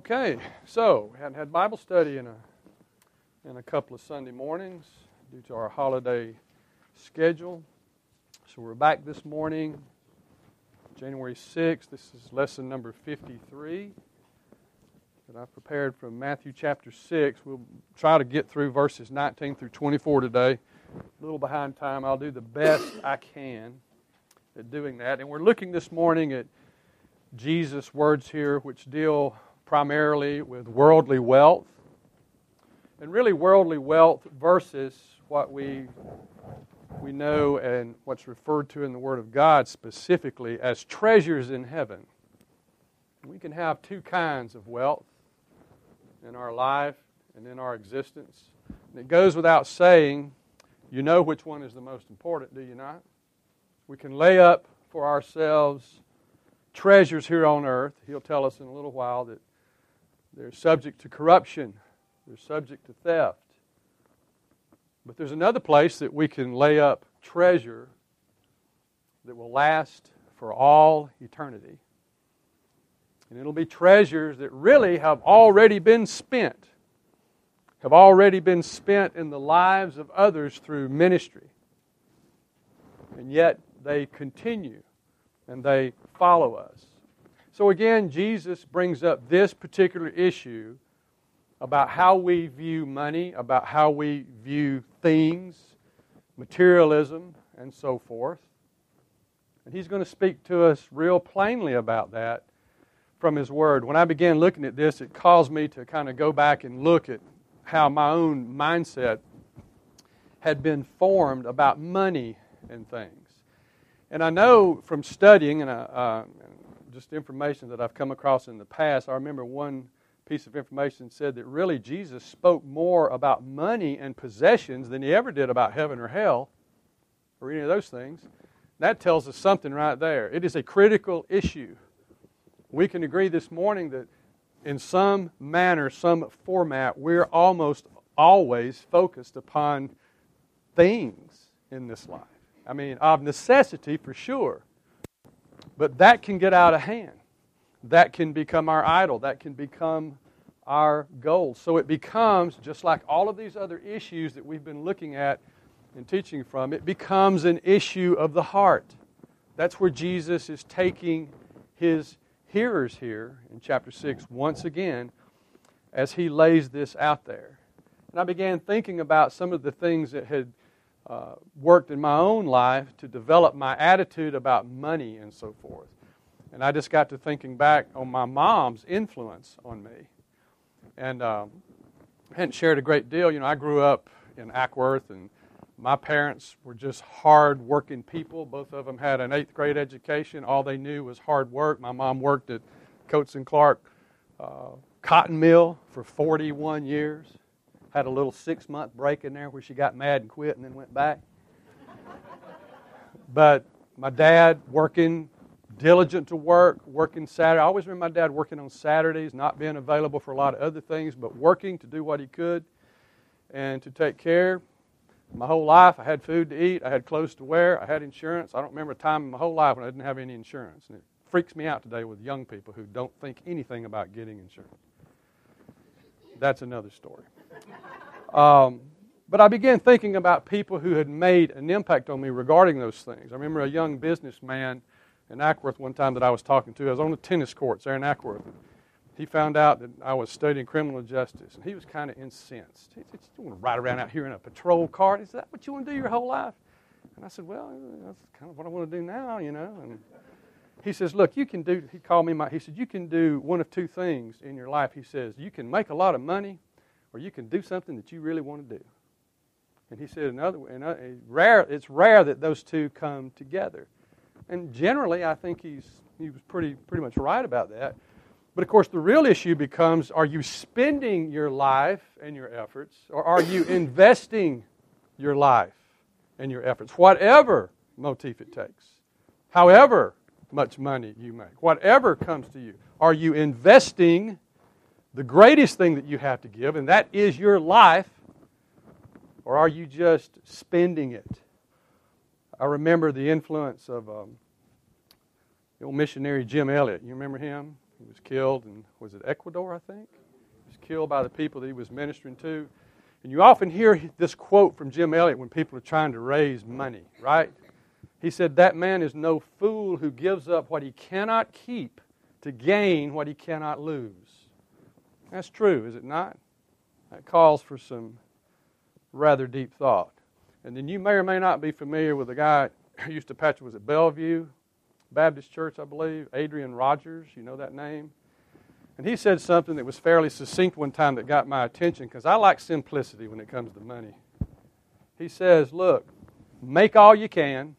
Okay, so we hadn't had Bible study in a in a couple of Sunday mornings due to our holiday schedule. So we're back this morning, January 6th. This is lesson number 53 that I've prepared from Matthew chapter 6. We'll try to get through verses 19 through 24 today. A little behind time. I'll do the best I can at doing that. And we're looking this morning at Jesus' words here, which deal primarily with worldly wealth. And really, worldly wealth versus what we, we know and what's referred to in the Word of God specifically as treasures in heaven. We can have two kinds of wealth in our life and in our existence. And it goes without saying, you know which one is the most important, do you not? We can lay up for ourselves treasures here on earth. He'll tell us in a little while that they're subject to corruption, they're subject to theft. But there's another place that we can lay up treasure that will last for all eternity. And it'll be treasures that really have already been spent, have already been spent in the lives of others through ministry. And yet they continue and they follow us. So again, Jesus brings up this particular issue about how we view money, about how we view things, materialism, and so forth. And he's going to speak to us real plainly about that from his word. When I began looking at this, it caused me to kind of go back and look at how my own mindset had been formed about money and things. And I know from studying, and uh, just information that I've come across in the past. I remember one piece of information said that really Jesus spoke more about money and possessions than he ever did about heaven or hell or any of those things. That tells us something right there. It is a critical issue. We can agree this morning that in some manner, some format, we're almost always focused upon things in this life. I mean, of necessity for sure. But that can get out of hand. That can become our idol. That can become our goal. So it becomes, just like all of these other issues that we've been looking at and teaching from, it becomes an issue of the heart. That's where Jesus is taking his hearers here in chapter 6 once again as he lays this out there. And I began thinking about some of the things that had uh, worked in my own life to develop my attitude about money and so forth. And I just got to thinking back on my mom's influence on me. And um, hadn't shared a great deal. You know, I grew up in Acworth, and my parents were just hard working people. Both of them had an eighth grade education. All they knew was hard work. My mom worked at Coats and Clark uh, cotton mill for 41 years had a little six month break in there where she got mad and quit and then went back. but my dad working, diligent to work, working Saturday. I always remember my dad working on Saturdays, not being available for a lot of other things, but working to do what he could and to take care. My whole life, I had food to eat, I had clothes to wear, I had insurance. I don't remember a time in my whole life when I didn't have any insurance. And it freaks me out today with young people who don't think anything about getting insurance. That's another story. Um, but I began thinking about people who had made an impact on me regarding those things. I remember a young businessman in Acworth one time that I was talking to. I was on the tennis courts there in Acworth. He found out that I was studying criminal justice, and he was kind of incensed. He said, You want to ride around out here in a patrol car? Is that what you want to do your whole life? And I said, Well, that's kind of what I want to do now, you know. And he says, Look, you can do, he called me, my, he said, You can do one of two things in your life. He says, You can make a lot of money or you can do something that you really want to do. And he said another uh, rare, it's rare that those two come together. And generally, I think he's, he was pretty, pretty much right about that. But of course, the real issue becomes are you spending your life and your efforts, or are you investing your life and your efforts, whatever motif it takes, however much money you make, whatever comes to you? Are you investing the greatest thing that you have to give, and that is your life, or are you just spending it? I remember the influence of um, the old missionary Jim Elliot. You remember him? He was killed in, was it Ecuador, I think? He was killed by the people that he was ministering to. And you often hear this quote from Jim Elliot when people are trying to raise money, right? He said, That man is no fool who gives up what he cannot keep to gain what he cannot lose. That's true, is it not? That calls for some rather deep thought. And then you may or may not be familiar with a guy who used to pastor, was at Bellevue Baptist Church, I believe, Adrian Rogers, you know that name? And he said something that was fairly succinct one time that got my attention because I like simplicity when it comes to money. He says, Look, make all you can,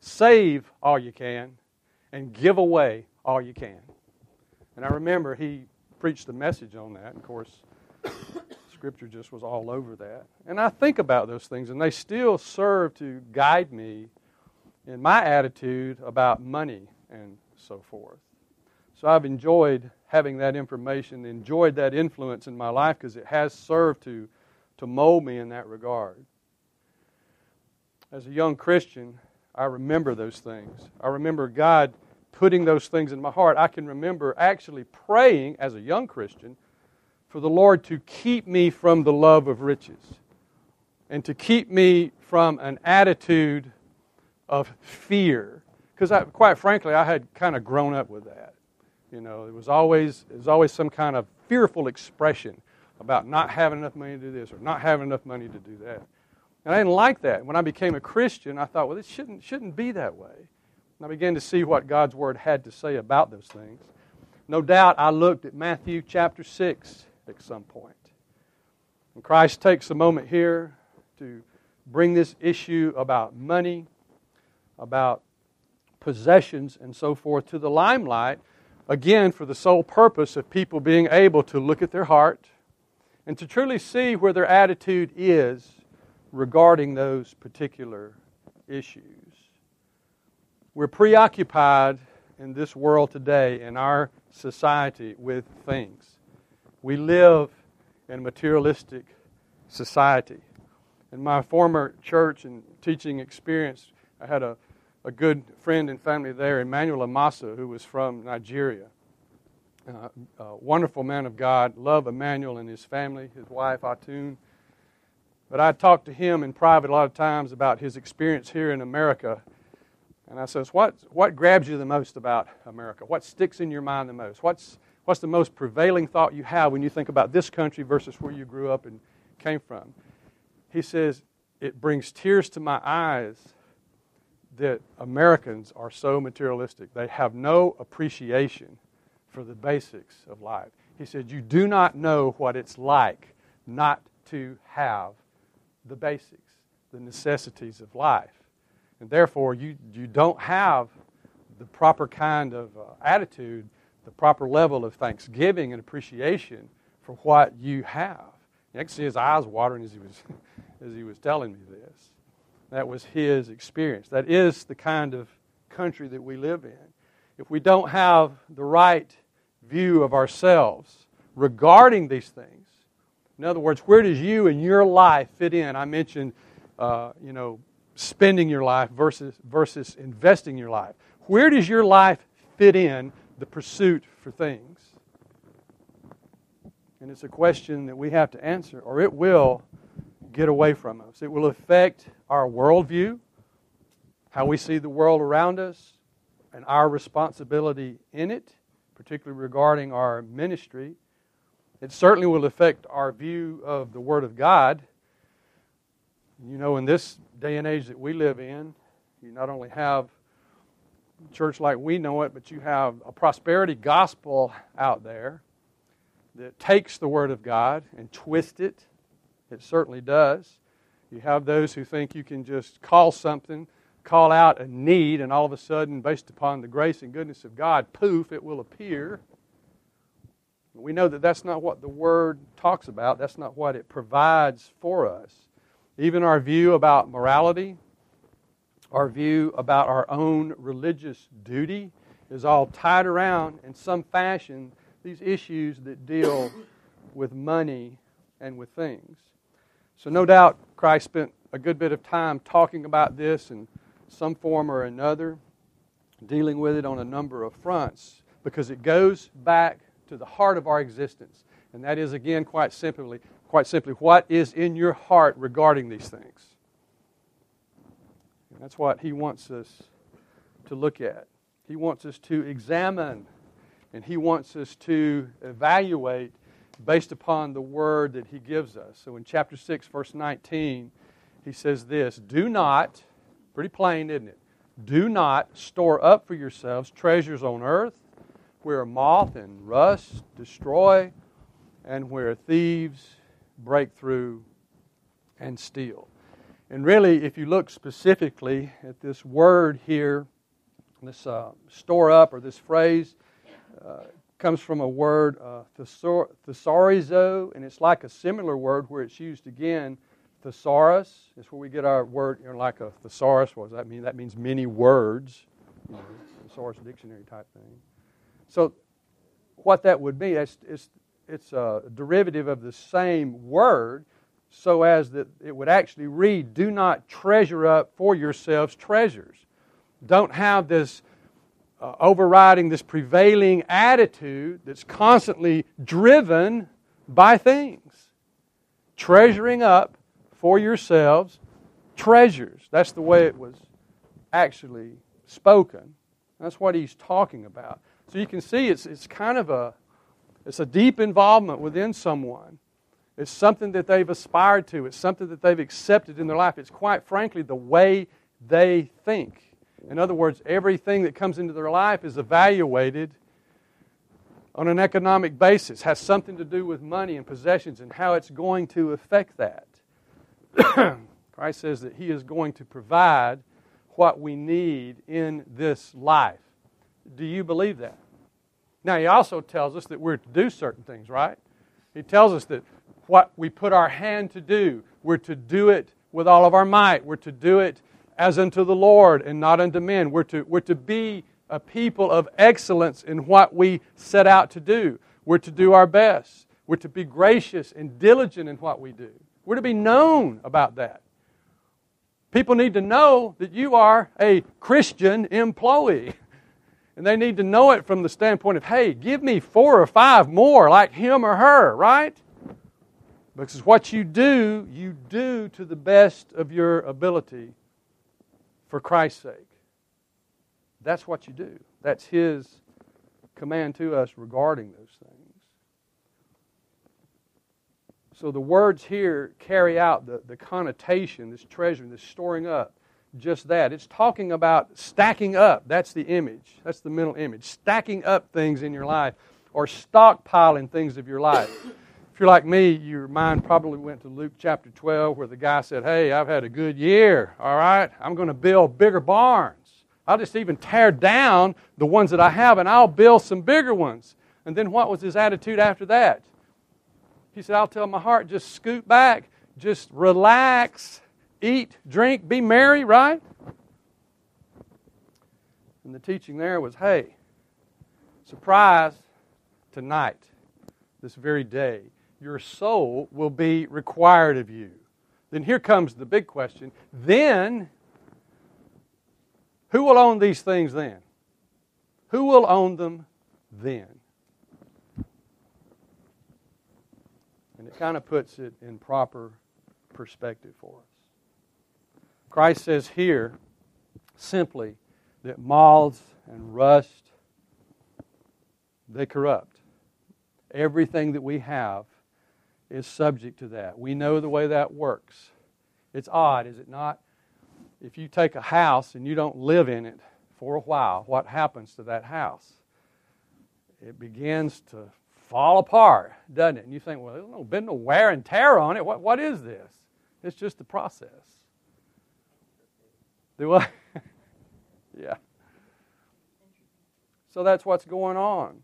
save all you can, and give away all you can. And I remember he preached a message on that. Of course, Scripture just was all over that. And I think about those things, and they still serve to guide me in my attitude about money and so forth. So I've enjoyed having that information, enjoyed that influence in my life because it has served to, to mold me in that regard. As a young Christian, I remember those things. I remember God putting those things in my heart. I can remember actually praying as a young Christian for the Lord to keep me from the love of riches and to keep me from an attitude of fear. Because quite frankly, I had kind of grown up with that. You know, it was always it was always some kind of fearful expression about not having enough money to do this or not having enough money to do that. And I didn't like that. When I became a Christian, I thought, well, it shouldn't shouldn't be that way. And I began to see what God's word had to say about those things. No doubt I looked at Matthew chapter 6 at some point. And Christ takes a moment here to bring this issue about money, about possessions, and so forth to the limelight, again, for the sole purpose of people being able to look at their heart and to truly see where their attitude is regarding those particular issues. We're preoccupied in this world today, in our society, with things. We live in a materialistic society. In my former church and teaching experience, I had a, a good friend and family there, Emmanuel Amasa, who was from Nigeria. Uh, a wonderful man of God. Love Emmanuel and his family, his wife, Atun. But I talked to him in private a lot of times about his experience here in America. And I says, what, what grabs you the most about America? What sticks in your mind the most? What's, What's the most prevailing thought you have when you think about this country versus where you grew up and came from? He says, It brings tears to my eyes that Americans are so materialistic. They have no appreciation for the basics of life. He said, You do not know what it's like not to have the basics, the necessities of life. And therefore, you, you don't have the proper kind of uh, attitude the proper level of thanksgiving and appreciation for what you have. You can see his eyes watering as he was, as he was telling me this. That was his experience. That is the kind of country that we live in. If we don't have the right view of ourselves regarding these things, in other words, where does you and your life fit in? I mentioned, uh, you know, spending your life versus versus investing your life. Where does your life fit in the pursuit for things. And it's a question that we have to answer, or it will get away from us. It will affect our worldview, how we see the world around us, and our responsibility in it, particularly regarding our ministry. It certainly will affect our view of the Word of God. You know, in this day and age that we live in, you not only have church like we know it, but you have a prosperity gospel out there that takes the Word of God and twists it. It certainly does. You have those who think you can just call something, call out a need, and all of a sudden, based upon the grace and goodness of God, poof, it will appear. We know that that's not what the Word talks about, that's not what it provides for us. Even our view about morality, our view about our own religious duty is all tied around in some fashion these issues that deal with money and with things. So, no doubt, Christ spent a good bit of time talking about this in some form or another, dealing with it on a number of fronts. because it goes back to the heart of our existence. And that is, again, quite simply, quite simply, what is in your heart regarding these things. And that's what he wants us to look at. He wants us to examine, and he wants us to evaluate based upon the word that he gives us. So in chapter 6, verse 19, he says this Do not, pretty plain, isn't it? Do not store up for yourselves treasures on earth where moth and rust destroy and where thieves break through and steal. And really, if you look specifically at this word here, this uh, store up or this phrase uh, comes from a word, uh, thesaurizo, and it's like a similar word where it's used again, thesaurus. It's where we get our word, you know, like a thesaurus. What does that mean? That means many words, you know, thesaurus dictionary type thing. So, what that would be, it's, it's, it's a derivative of the same word, so as that it would actually read, Do not treasure up for yourselves treasures. Don't have this uh, overriding, this prevailing attitude that's constantly driven by things. Treasuring up for yourselves treasures. That's the way it was actually spoken. That's what he's talking about. So you can see it's, it's kind of a, it's a deep involvement within someone. It's something that they've aspired to. It's something that they've accepted in their life. It's quite frankly the way they think. In other words, everything that comes into their life is evaluated on an economic basis, has something to do with money and possessions and how it's going to affect that. Christ says that He is going to provide what we need in this life. Do you believe that? Now, He also tells us that we're to do certain things, right? He tells us that what we put our hand to do, we're to do it with all of our might. We're to do it as unto the Lord and not unto men. We're to, we're to be a people of excellence in what we set out to do. We're to do our best. We're to be gracious and diligent in what we do. We're to be known about that. People need to know that you are a Christian employee. And they need to know it from the standpoint of, hey, give me four or five more like him or her, right? Because what you do, you do to the best of your ability for Christ's sake. That's what you do. That's His command to us regarding those things. So the words here carry out the, the connotation, this treasure, this storing up, just that. It's talking about stacking up. That's the image. That's the mental image. Stacking up things in your life or stockpiling things of your life. If you're like me, your mind probably went to Luke chapter 12 where the guy said, Hey, I've had a good year, all right? I'm going to build bigger barns. I'll just even tear down the ones that I have and I'll build some bigger ones. And then what was his attitude after that? He said, I'll tell my heart, just scoot back, just relax, eat, drink, be merry, right? And the teaching there was hey, surprise, tonight, this very day, your soul will be required of you. Then here comes the big question. Then, who will own these things then? Who will own them then? And it kind of puts it in proper perspective for us. Christ says here simply that moths and rust they corrupt. Everything that we have is subject to that. We know the way that works. It's odd, is it not? If you take a house and you don't live in it for a while, what happens to that house? It begins to fall apart, doesn't it? And you think, well, there's no, been no wear and tear on it. What, what is this? It's just the process. Do yeah. So that's what's going on.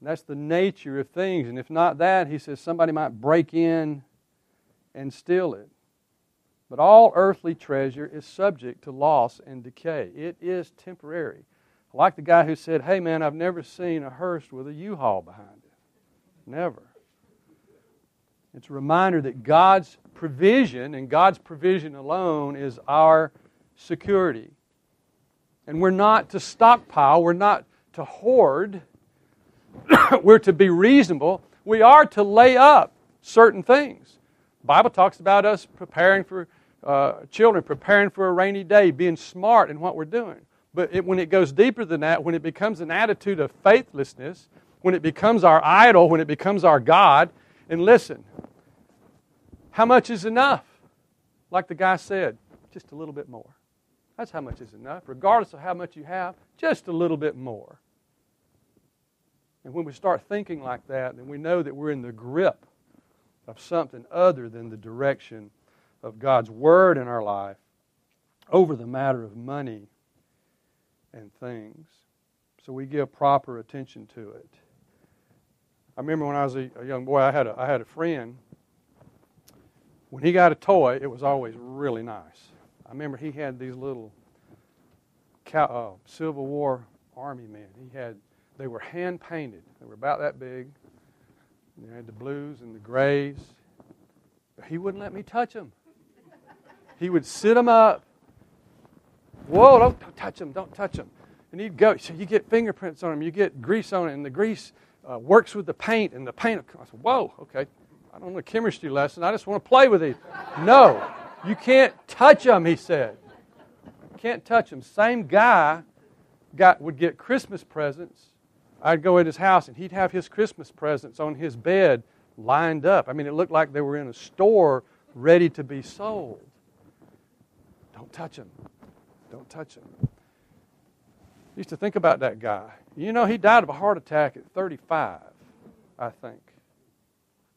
That's the nature of things. And if not that, he says somebody might break in and steal it. But all earthly treasure is subject to loss and decay. It is temporary. Like the guy who said, Hey man, I've never seen a hearse with a U Haul behind it. Never. It's a reminder that God's provision and God's provision alone is our security. And we're not to stockpile, we're not to hoard. we're to be reasonable. We are to lay up certain things. The Bible talks about us preparing for uh, children, preparing for a rainy day, being smart in what we're doing. But it, when it goes deeper than that, when it becomes an attitude of faithlessness, when it becomes our idol, when it becomes our God, and listen, how much is enough? Like the guy said, just a little bit more. That's how much is enough. Regardless of how much you have, just a little bit more. And when we start thinking like that, then we know that we're in the grip of something other than the direction of God's Word in our life over the matter of money and things. So we give proper attention to it. I remember when I was a, young boy, I had a, I had a friend. When he got a toy, it was always really nice. I remember he had these little uh, Civil War Army men. He had, they were hand painted. They were about that big. They had the blues and the grays. But he wouldn't let me touch them. He would sit them up. Whoa, don't, don't touch them, don't touch them. And he'd go, so you get fingerprints on them, you get grease on it, and the grease uh, works with the paint, and the paint. I said, whoa, okay. I don't want a chemistry lesson. I just want to play with these. No, you can't touch them, he said. Can't touch them. Same guy got, would get Christmas presents. I'd go in his house, and he'd have his Christmas presents on his bed lined up. I mean, it looked like they were in a store ready to be sold. Don't touch them. Don't touch them. I used to think about that guy. You know, he died of a heart attack at 35, I think.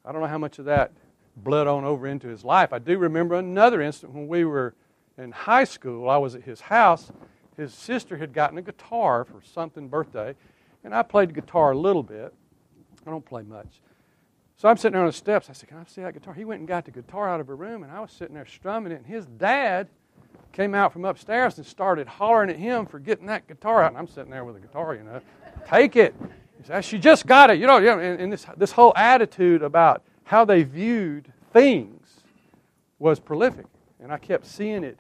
I don't know how much of that bled on over into his life. I do remember another instant when we were in high school. I was at his house. His sister had gotten a guitar for something birthday, and I played the guitar a little bit. I don't play much. So I'm sitting there on the steps. I said, Can I see that guitar? He went and got the guitar out of her room, and I was sitting there strumming it. And his dad came out from upstairs and started hollering at him for getting that guitar out. And I'm sitting there with a the guitar, you know. Take it. He said, She just got it. You know, and, and this, this whole attitude about how they viewed things was prolific. And I kept seeing it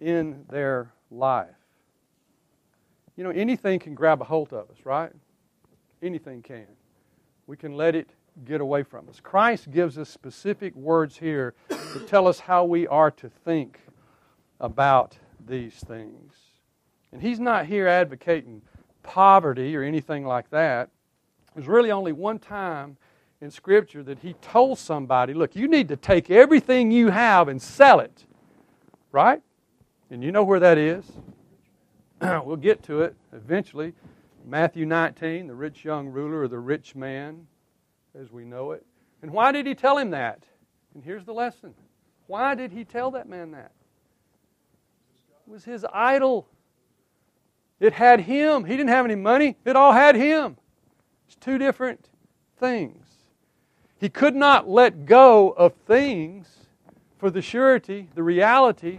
in their life. You know, anything can grab a hold of us, right? Anything can. We can let it get away from us. Christ gives us specific words here to tell us how we are to think about these things. And he's not here advocating poverty or anything like that. There's really only one time in Scripture that he told somebody, look, you need to take everything you have and sell it. Right? And you know where that is? we'll get to it eventually. Matthew 19, the rich young ruler or the rich man, as we know it. And why did he tell him that? And here's the lesson. Why did he tell that man that? It was his idol. It had him. He didn't have any money. It all had him. It's two different things. He could not let go of things for the surety, the reality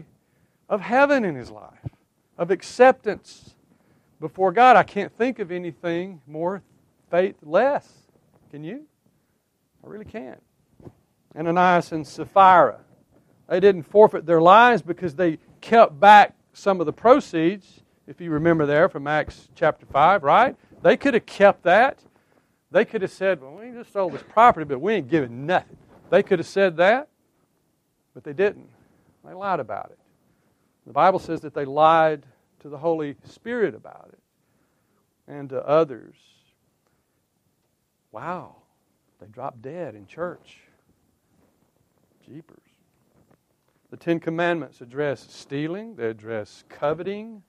of heaven in his life, of acceptance before God. I can't think of anything more faithless. Can you? I really can't. Ananias and Sapphira. They didn't forfeit their lives because they kept back some of the proceeds, if you remember there from Acts chapter 5, right? They could have kept that. They could have said, well, just sold this property, but we ain't giving nothing. They could have said that, but they didn't. They lied about it. The Bible says that they lied to the Holy Spirit about it and to others. Wow. They dropped dead in church. Jeepers. The Ten Commandments address stealing, they address coveting.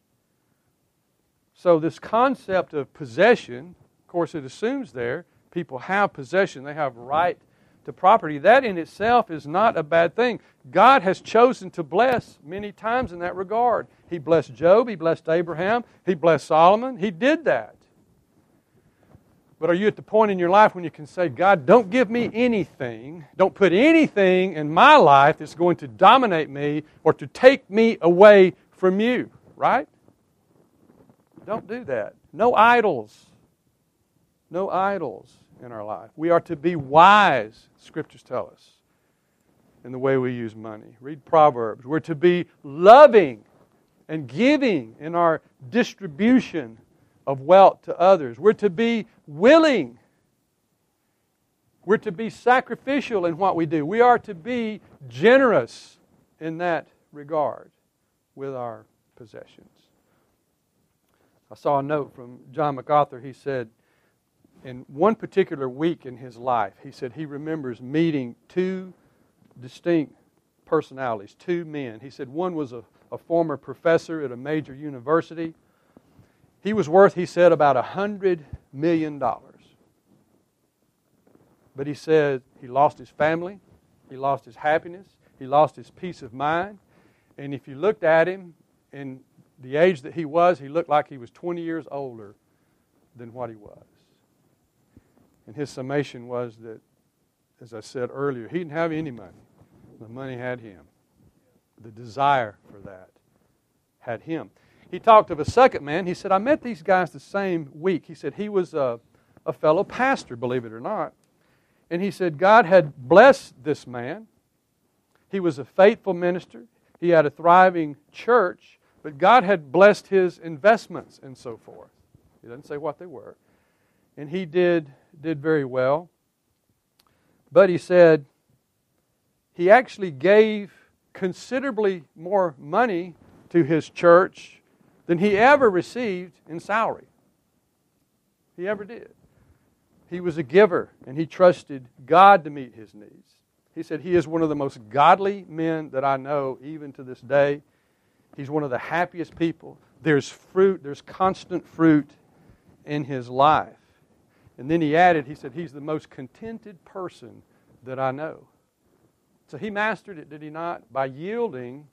So, this concept of possession, of course, it assumes there people have possession, they have right to property. That in itself is not a bad thing. God has chosen to bless many times in that regard. He blessed Job, He blessed Abraham, He blessed Solomon. He did that. But are you at the point in your life when you can say, God, don't give me anything, don't put anything in my life that's going to dominate me or to take me away from you, right? Don't do that. No idols. No idols in our life. We are to be wise, scriptures tell us, in the way we use money. Read Proverbs. We're to be loving and giving in our distribution of wealth to others. We're to be willing. We're to be sacrificial in what we do. We are to be generous in that regard with our possessions. I saw a note from John MacArthur. He said, in one particular week in his life, he said he remembers meeting two distinct personalities, two men. He said one was a, a former professor at a major university. He was worth, he said, about a hundred million dollars. But he said he lost his family, he lost his happiness, he lost his peace of mind. And if you looked at him in the age that he was, he looked like he was 20 years older than what he was. And his summation was that, as I said earlier, he didn't have any money. The money had him. The desire for that had him. He talked of a second man. He said, I met these guys the same week. He said he was a, a fellow pastor, believe it or not. And he said God had blessed this man. He was a faithful minister. He had a thriving church, but God had blessed his investments and so forth. He doesn't say what they were. And he did, did very well. But he said he actually gave considerably more money to his church than he ever received in salary. He ever did. He was a giver and he trusted God to meet his needs. He said he is one of the most godly men that I know, even to this day. He's one of the happiest people. There's fruit, there's constant fruit in his life. And then he added, he said, he's the most contented person that I know. So he mastered it, did he not? By yielding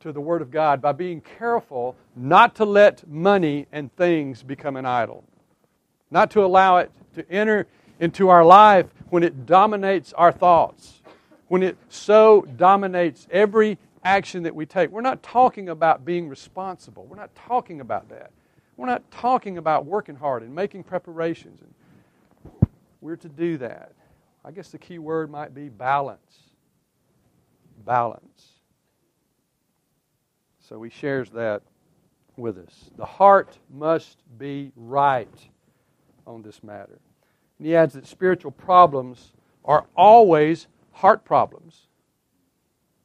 to the Word of God, by being careful not to let money and things become an idol, not to allow it to enter into our life when it dominates our thoughts, when it so dominates every action that we take. We're not talking about being responsible. We're not talking about that. We're not talking about working hard and making preparations. And We're to do that. I guess the key word might be balance. Balance. So he shares that with us. The heart must be right on this matter. And he adds that spiritual problems are always heart problems.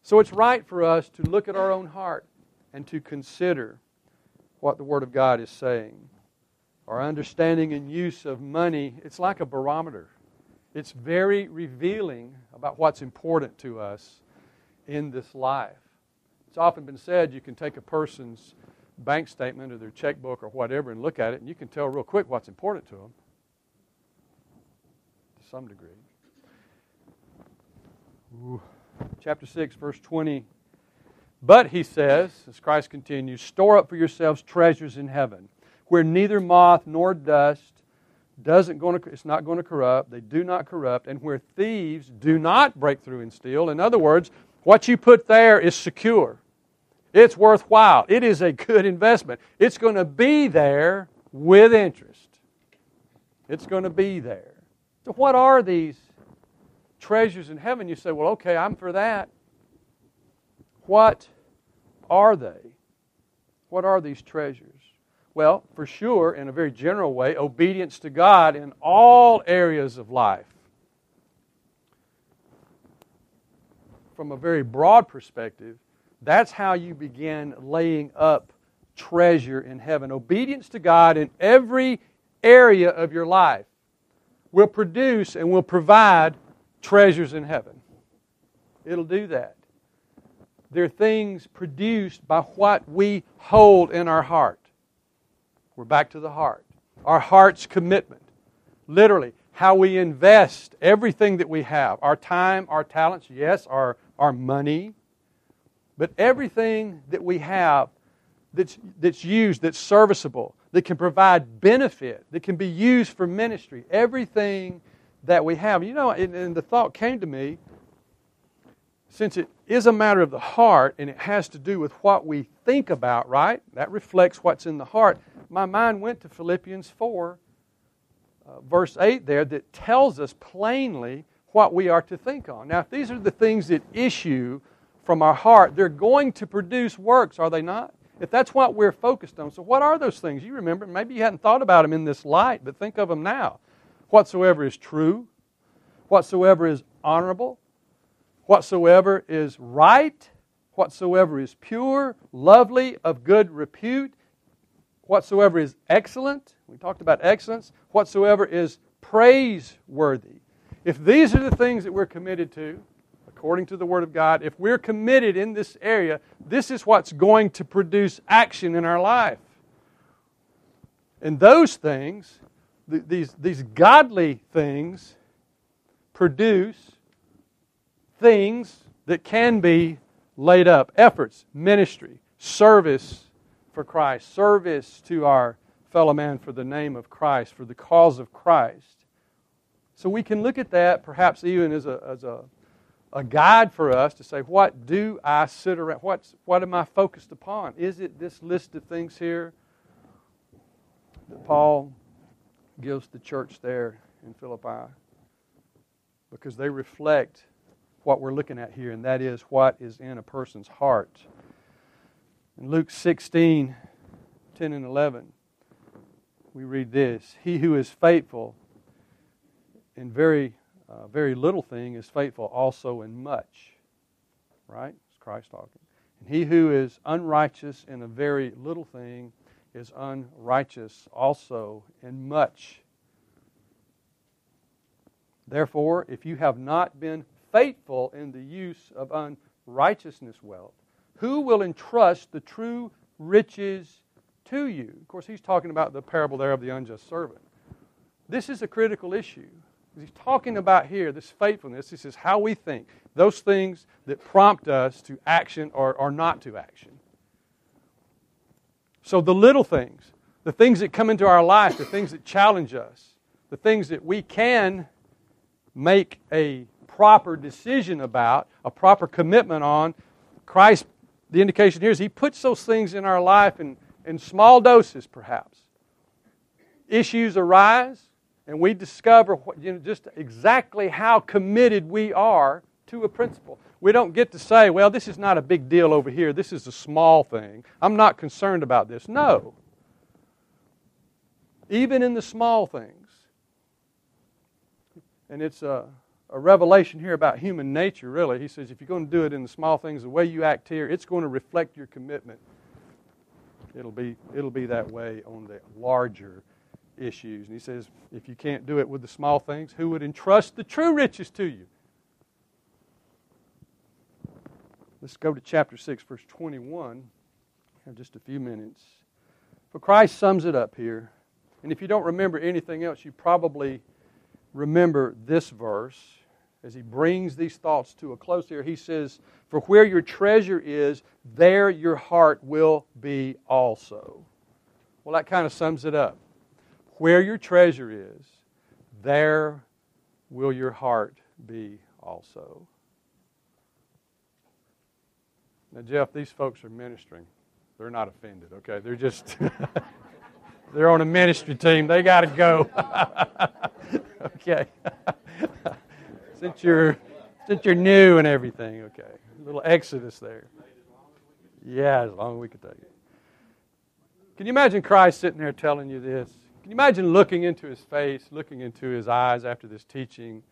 So it's right for us to look at our own heart and to consider what the Word of God is saying. Our understanding and use of money, it's like a barometer. It's very revealing about what's important to us in this life. It's often been said you can take a person's bank statement or their checkbook or whatever and look at it, and you can tell real quick what's important to them to some degree. Ooh. Chapter 6, verse 20. But, he says, as Christ continues, store up for yourselves treasures in heaven, where neither moth nor dust doesn't going to, it's not going to corrupt, they do not corrupt, and where thieves do not break through and steal. In other words, what you put there is secure. It's worthwhile. It is a good investment. It's going to be there with interest. It's going to be there. So, what are these treasures in heaven? You say, well, okay, I'm for that. What are they? What are these treasures? Well, for sure, in a very general way, obedience to God in all areas of life. From a very broad perspective, that's how you begin laying up treasure in heaven. Obedience to God in every area of your life will produce and will provide treasures in heaven. It'll do that. They're things produced by what we hold in our heart. We're back to the heart. Our heart's commitment. Literally, how we invest everything that we have our time, our talents, yes, our, our money, but everything that we have that's, that's used, that's serviceable, that can provide benefit, that can be used for ministry. Everything that we have. You know, and, and the thought came to me since it is a matter of the heart and it has to do with what we think about, right? That reflects what's in the heart. My mind went to Philippians 4, uh, verse 8 there, that tells us plainly what we are to think on. Now, if these are the things that issue from our heart, they're going to produce works, are they not? if that's what we're focused on, so what are those things? You remember, maybe you hadn't thought about them in this light, but think of them now. Whatsoever is true, whatsoever is honorable, whatsoever is right, whatsoever is pure, lovely, of good repute, whatsoever is excellent, we talked about excellence, whatsoever is praiseworthy. If these are the things that we're committed to, according to the Word of God, if we're committed in this area, this is what's going to produce action in our life. And those things, these, these godly things, produce things that can be laid up efforts, ministry, service for Christ, service to our fellow man for the name of Christ, for the cause of Christ. So we can look at that perhaps even as a, as a, a guide for us to say, what do I sit around? What's, what am I focused upon? Is it this list of things here that Paul gives the church there in Philippi? Because they reflect what we're looking at here, and that is what is in a person's heart. In Luke 16, 10 and 11, we read this He who is faithful in very, uh, very little thing is faithful also in much. Right? It's Christ talking. And he who is unrighteous in a very little thing is unrighteous also in much. Therefore, if you have not been faithful in the use of unrighteousness wealth, who will entrust the true riches to you? Of course, he's talking about the parable there of the unjust servant. This is a critical issue. He's talking about here this faithfulness. This is how we think, those things that prompt us to action or, or not to action. So, the little things, the things that come into our life, the things that challenge us, the things that we can make a proper decision about, a proper commitment on. Christ, the indication here is He puts those things in our life in, in small doses, perhaps. Issues arise, and we discover what, you know, just exactly how committed we are to a principle. We don't get to say, well, this is not a big deal over here. This is a small thing. I'm not concerned about this. No. Even in the small things. And it's a, a revelation here about human nature, really. He says if you're going to do it in the small things, the way you act here, it's going to reflect your commitment. It'll be, it'll be that way on the larger issues. And he says if you can't do it with the small things, who would entrust the true riches to you? Let's go to chapter 6, verse 21. We have just a few minutes. For Christ sums it up here. And if you don't remember anything else, you probably remember this verse as he brings these thoughts to a close here. He says, For where your treasure is, there your heart will be also. Well, that kind of sums it up. Where your treasure is, there will your heart be also. Now, Jeff, these folks are ministering. They're not offended, okay? They're just, they're on a ministry team. They got to go. okay. since you're since you're new and everything, okay. A little exodus there. Yeah, as long as we can take it. Can you imagine Christ sitting there telling you this? Can you imagine looking into his face, looking into his eyes after this teaching,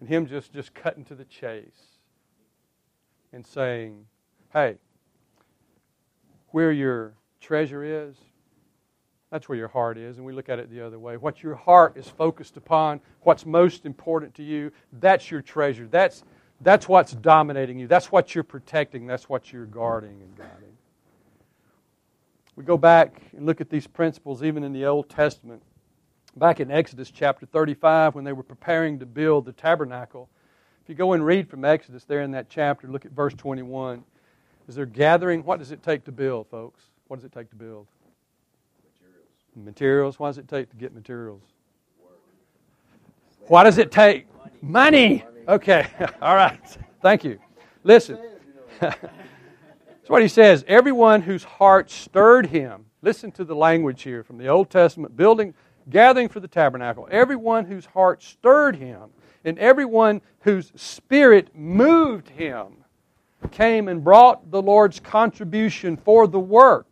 and him just, just cutting to the chase and saying, Hey, where your treasure is, that's where your heart is, and we look at it the other way. What your heart is focused upon, what's most important to you, that's your treasure. That's, that's what's dominating you. That's what you're protecting. That's what you're guarding and guiding. We go back and look at these principles even in the Old Testament. Back in Exodus chapter 35, when they were preparing to build the tabernacle, if you go and read from Exodus there in that chapter, look at verse 21. Is there gathering? What does it take to build, folks? What does it take to build? Materials. Why does it take to get materials? What does it take? Money. Okay. All right. Thank you. Listen. That's what he says. Everyone whose heart stirred him. Listen to the language here from the Old Testament building, gathering for the tabernacle. Everyone whose heart stirred him, and everyone whose spirit moved him, came and brought the Lord's contribution for the work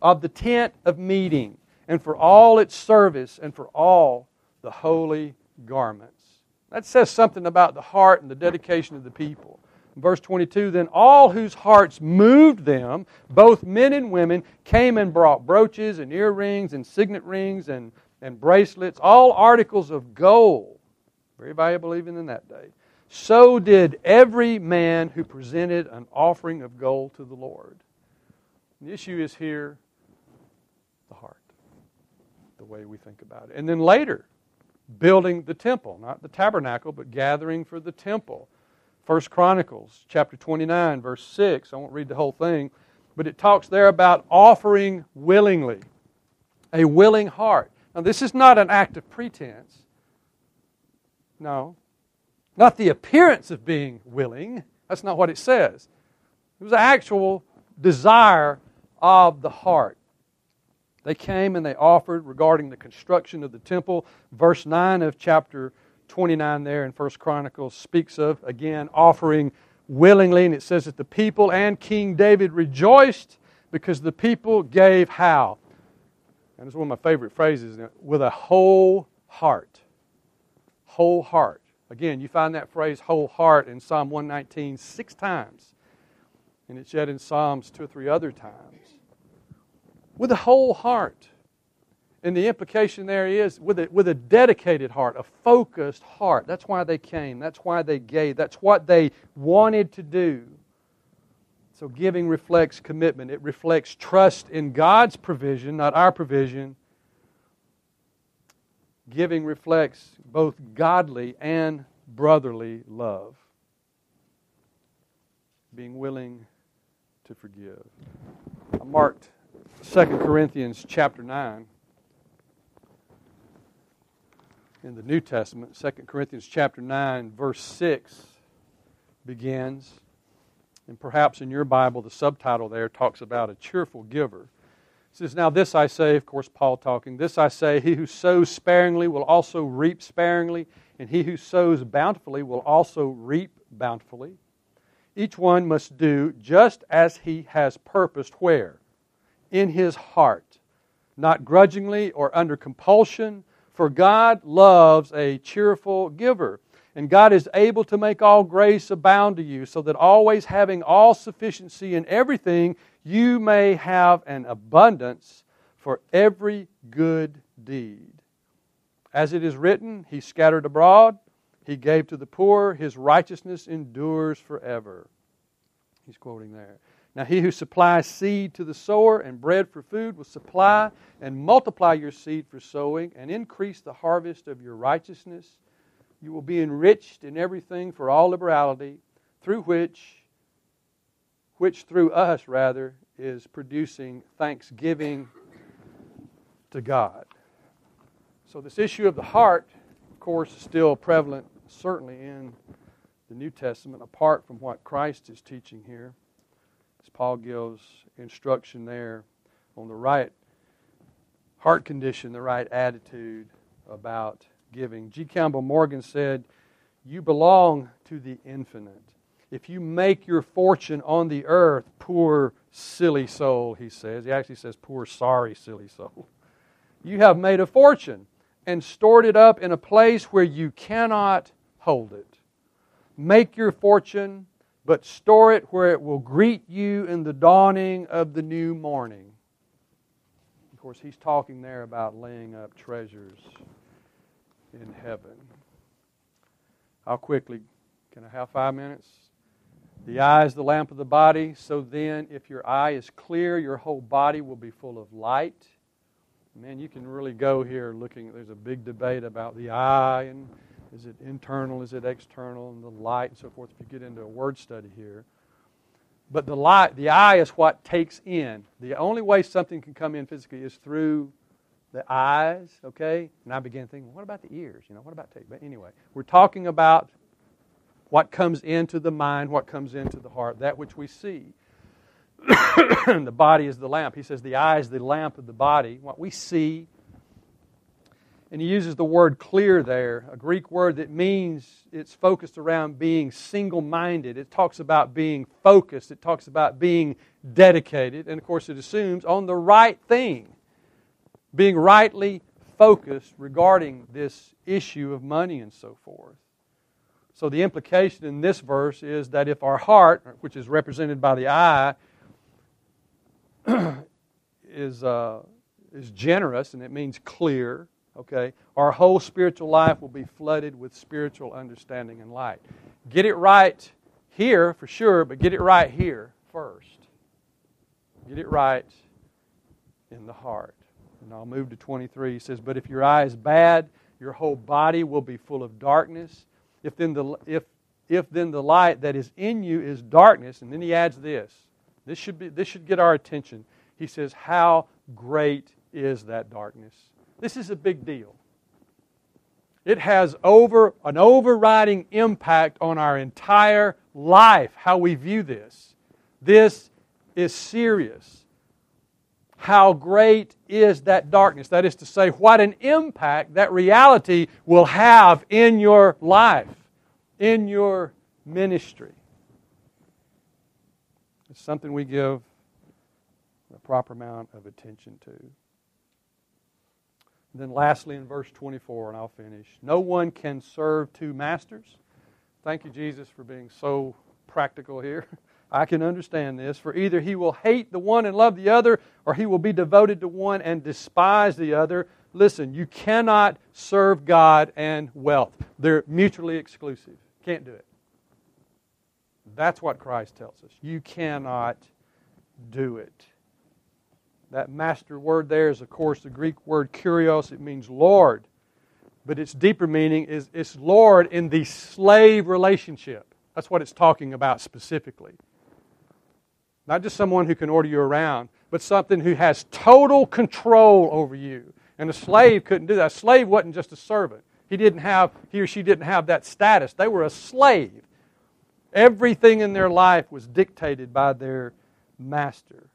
of the tent of meeting, and for all its service, and for all the holy garments. That says something about the heart and the dedication of the people. Verse 22 Then all whose hearts moved them, both men and women, came and brought brooches and earrings and signet rings and, and bracelets, all articles of gold. Very valuable even in that day. So did every man who presented an offering of gold to the Lord. The issue is here the heart, the way we think about it. And then later, building the temple, not the tabernacle, but gathering for the temple. First Chronicles chapter 29 verse 6. I won't read the whole thing, but it talks there about offering willingly. A willing heart. Now this is not an act of pretense. No. Not the appearance of being willing. That's not what it says. It was an actual desire of the heart. They came and they offered regarding the construction of the temple. Verse 9 of chapter 29 there in First Chronicles speaks of, again, offering willingly. And it says that the people and King David rejoiced because the people gave how? And it's one of my favorite phrases with a whole heart. Whole heart. Again, you find that phrase whole heart in Psalm 119 six times. And it's yet in Psalms two or three other times with a whole heart. And the implication there is with a, with a dedicated heart, a focused heart. That's why they came. That's why they gave. That's what they wanted to do. So giving reflects commitment. It reflects trust in God's provision, not our provision. Giving reflects both godly and brotherly love. Being willing to forgive. I marked 2 Corinthians chapter 9 in the New Testament. 2 Corinthians chapter 9, verse 6 begins. And perhaps in your Bible, the subtitle there talks about a cheerful giver. It says, Now this I say, of course, Paul talking, this I say, he who sows sparingly will also reap sparingly, and he who sows bountifully will also reap bountifully. Each one must do just as he has purposed where? In his heart, not grudgingly or under compulsion, for God loves a cheerful giver. And God is able to make all grace abound to you, so that always having all sufficiency in everything, you may have an abundance for every good deed. As it is written, He scattered abroad, He gave to the poor, His righteousness endures forever. He's quoting there. Now, he who supplies seed to the sower and bread for food will supply and multiply your seed for sowing and increase the harvest of your righteousness. You will be enriched in everything for all liberality, through which, which through us, rather, is producing thanksgiving to God. So, this issue of the heart, of course, is still prevalent, certainly in the New Testament, apart from what Christ is teaching here. Paul gives instruction there on the right heart condition, the right attitude about giving. G. Campbell Morgan said, You belong to the infinite. If you make your fortune on the earth, poor silly soul, he says. He actually says, Poor sorry silly soul. You have made a fortune and stored it up in a place where you cannot hold it. Make your fortune but store it where it will greet you in the dawning of the new morning. Of course, he's talking there about laying up treasures in heaven. How quickly? Can I have five minutes? The eye is the lamp of the body, so then, if your eye is clear, your whole body will be full of light. Man, you can really go here looking. There's a big debate about the eye and is it internal? Is it external? And the light and so forth. If you get into a word study here. But the light, the eye is what takes in. The only way something can come in physically is through the eyes, okay? And I began thinking, what about the ears? You know, what about? But anyway, we're talking about what comes into the mind, what comes into the heart, that which we see. the body is the lamp. He says the eye is the lamp of the body. What we see And he uses the word clear there, a Greek word that means it's focused around being single minded. It talks about being focused, it talks about being dedicated, and of course, it assumes on the right thing, being rightly focused regarding this issue of money and so forth. So, the implication in this verse is that if our heart, which is represented by the eye, is, uh, is generous, and it means clear, okay, our whole spiritual life will be flooded with spiritual understanding and light. Get it right here for sure, but get it right here first. Get it right in the heart. And I'll move to 23. He says, But if your eye is bad, your whole body will be full of darkness. If then the, if, if then the light that is in you is darkness, and then he adds this. This should, be, this should get our attention. He says, How great is that darkness? This is a big deal. It has over an overriding impact on our entire life, how we view this. This is serious. How great is that darkness? That is to say, what an impact that reality will have in your life, in your ministry. It's something we give the proper amount of attention to. And then, lastly, in verse 24, and I'll finish no one can serve two masters. Thank you, Jesus, for being so practical here. I can understand this. For either he will hate the one and love the other, or he will be devoted to one and despise the other. Listen, you cannot serve God and wealth, they're mutually exclusive. Can't do it. That's what Christ tells us. You cannot do it. That master word there is, of course, the Greek word kurios. It means Lord. But its deeper meaning is it's Lord in the slave relationship. That's what it's talking about specifically. Not just someone who can order you around, but something who has total control over you. And a slave couldn't do that. A slave wasn't just a servant. He didn't have, he or she didn't have that status. They were a slave. Everything in their life was dictated by their master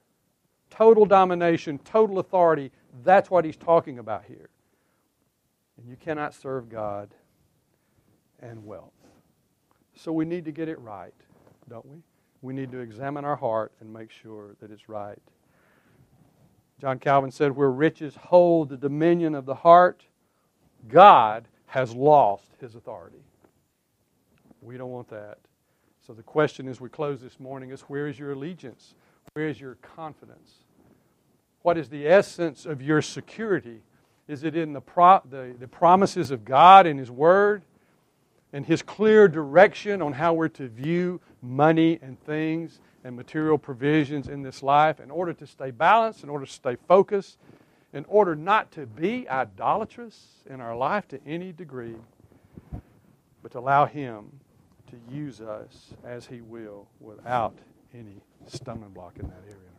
total domination, total authority. That's what he's talking about here. And you cannot serve God and wealth. So we need to get it right, don't we? We need to examine our heart and make sure that it's right. John Calvin said, Where riches hold the dominion of the heart, God has lost his authority. We don't want that. So the question as we close this morning is where is your allegiance? Where is your confidence? What is the essence of your security? Is it in the, pro- the, the promises of God and His Word and His clear direction on how we're to view money and things and material provisions in this life in order to stay balanced, in order to stay focused, in order not to be idolatrous in our life to any degree, but to allow Him to use us as He will without any stumbling block in that area.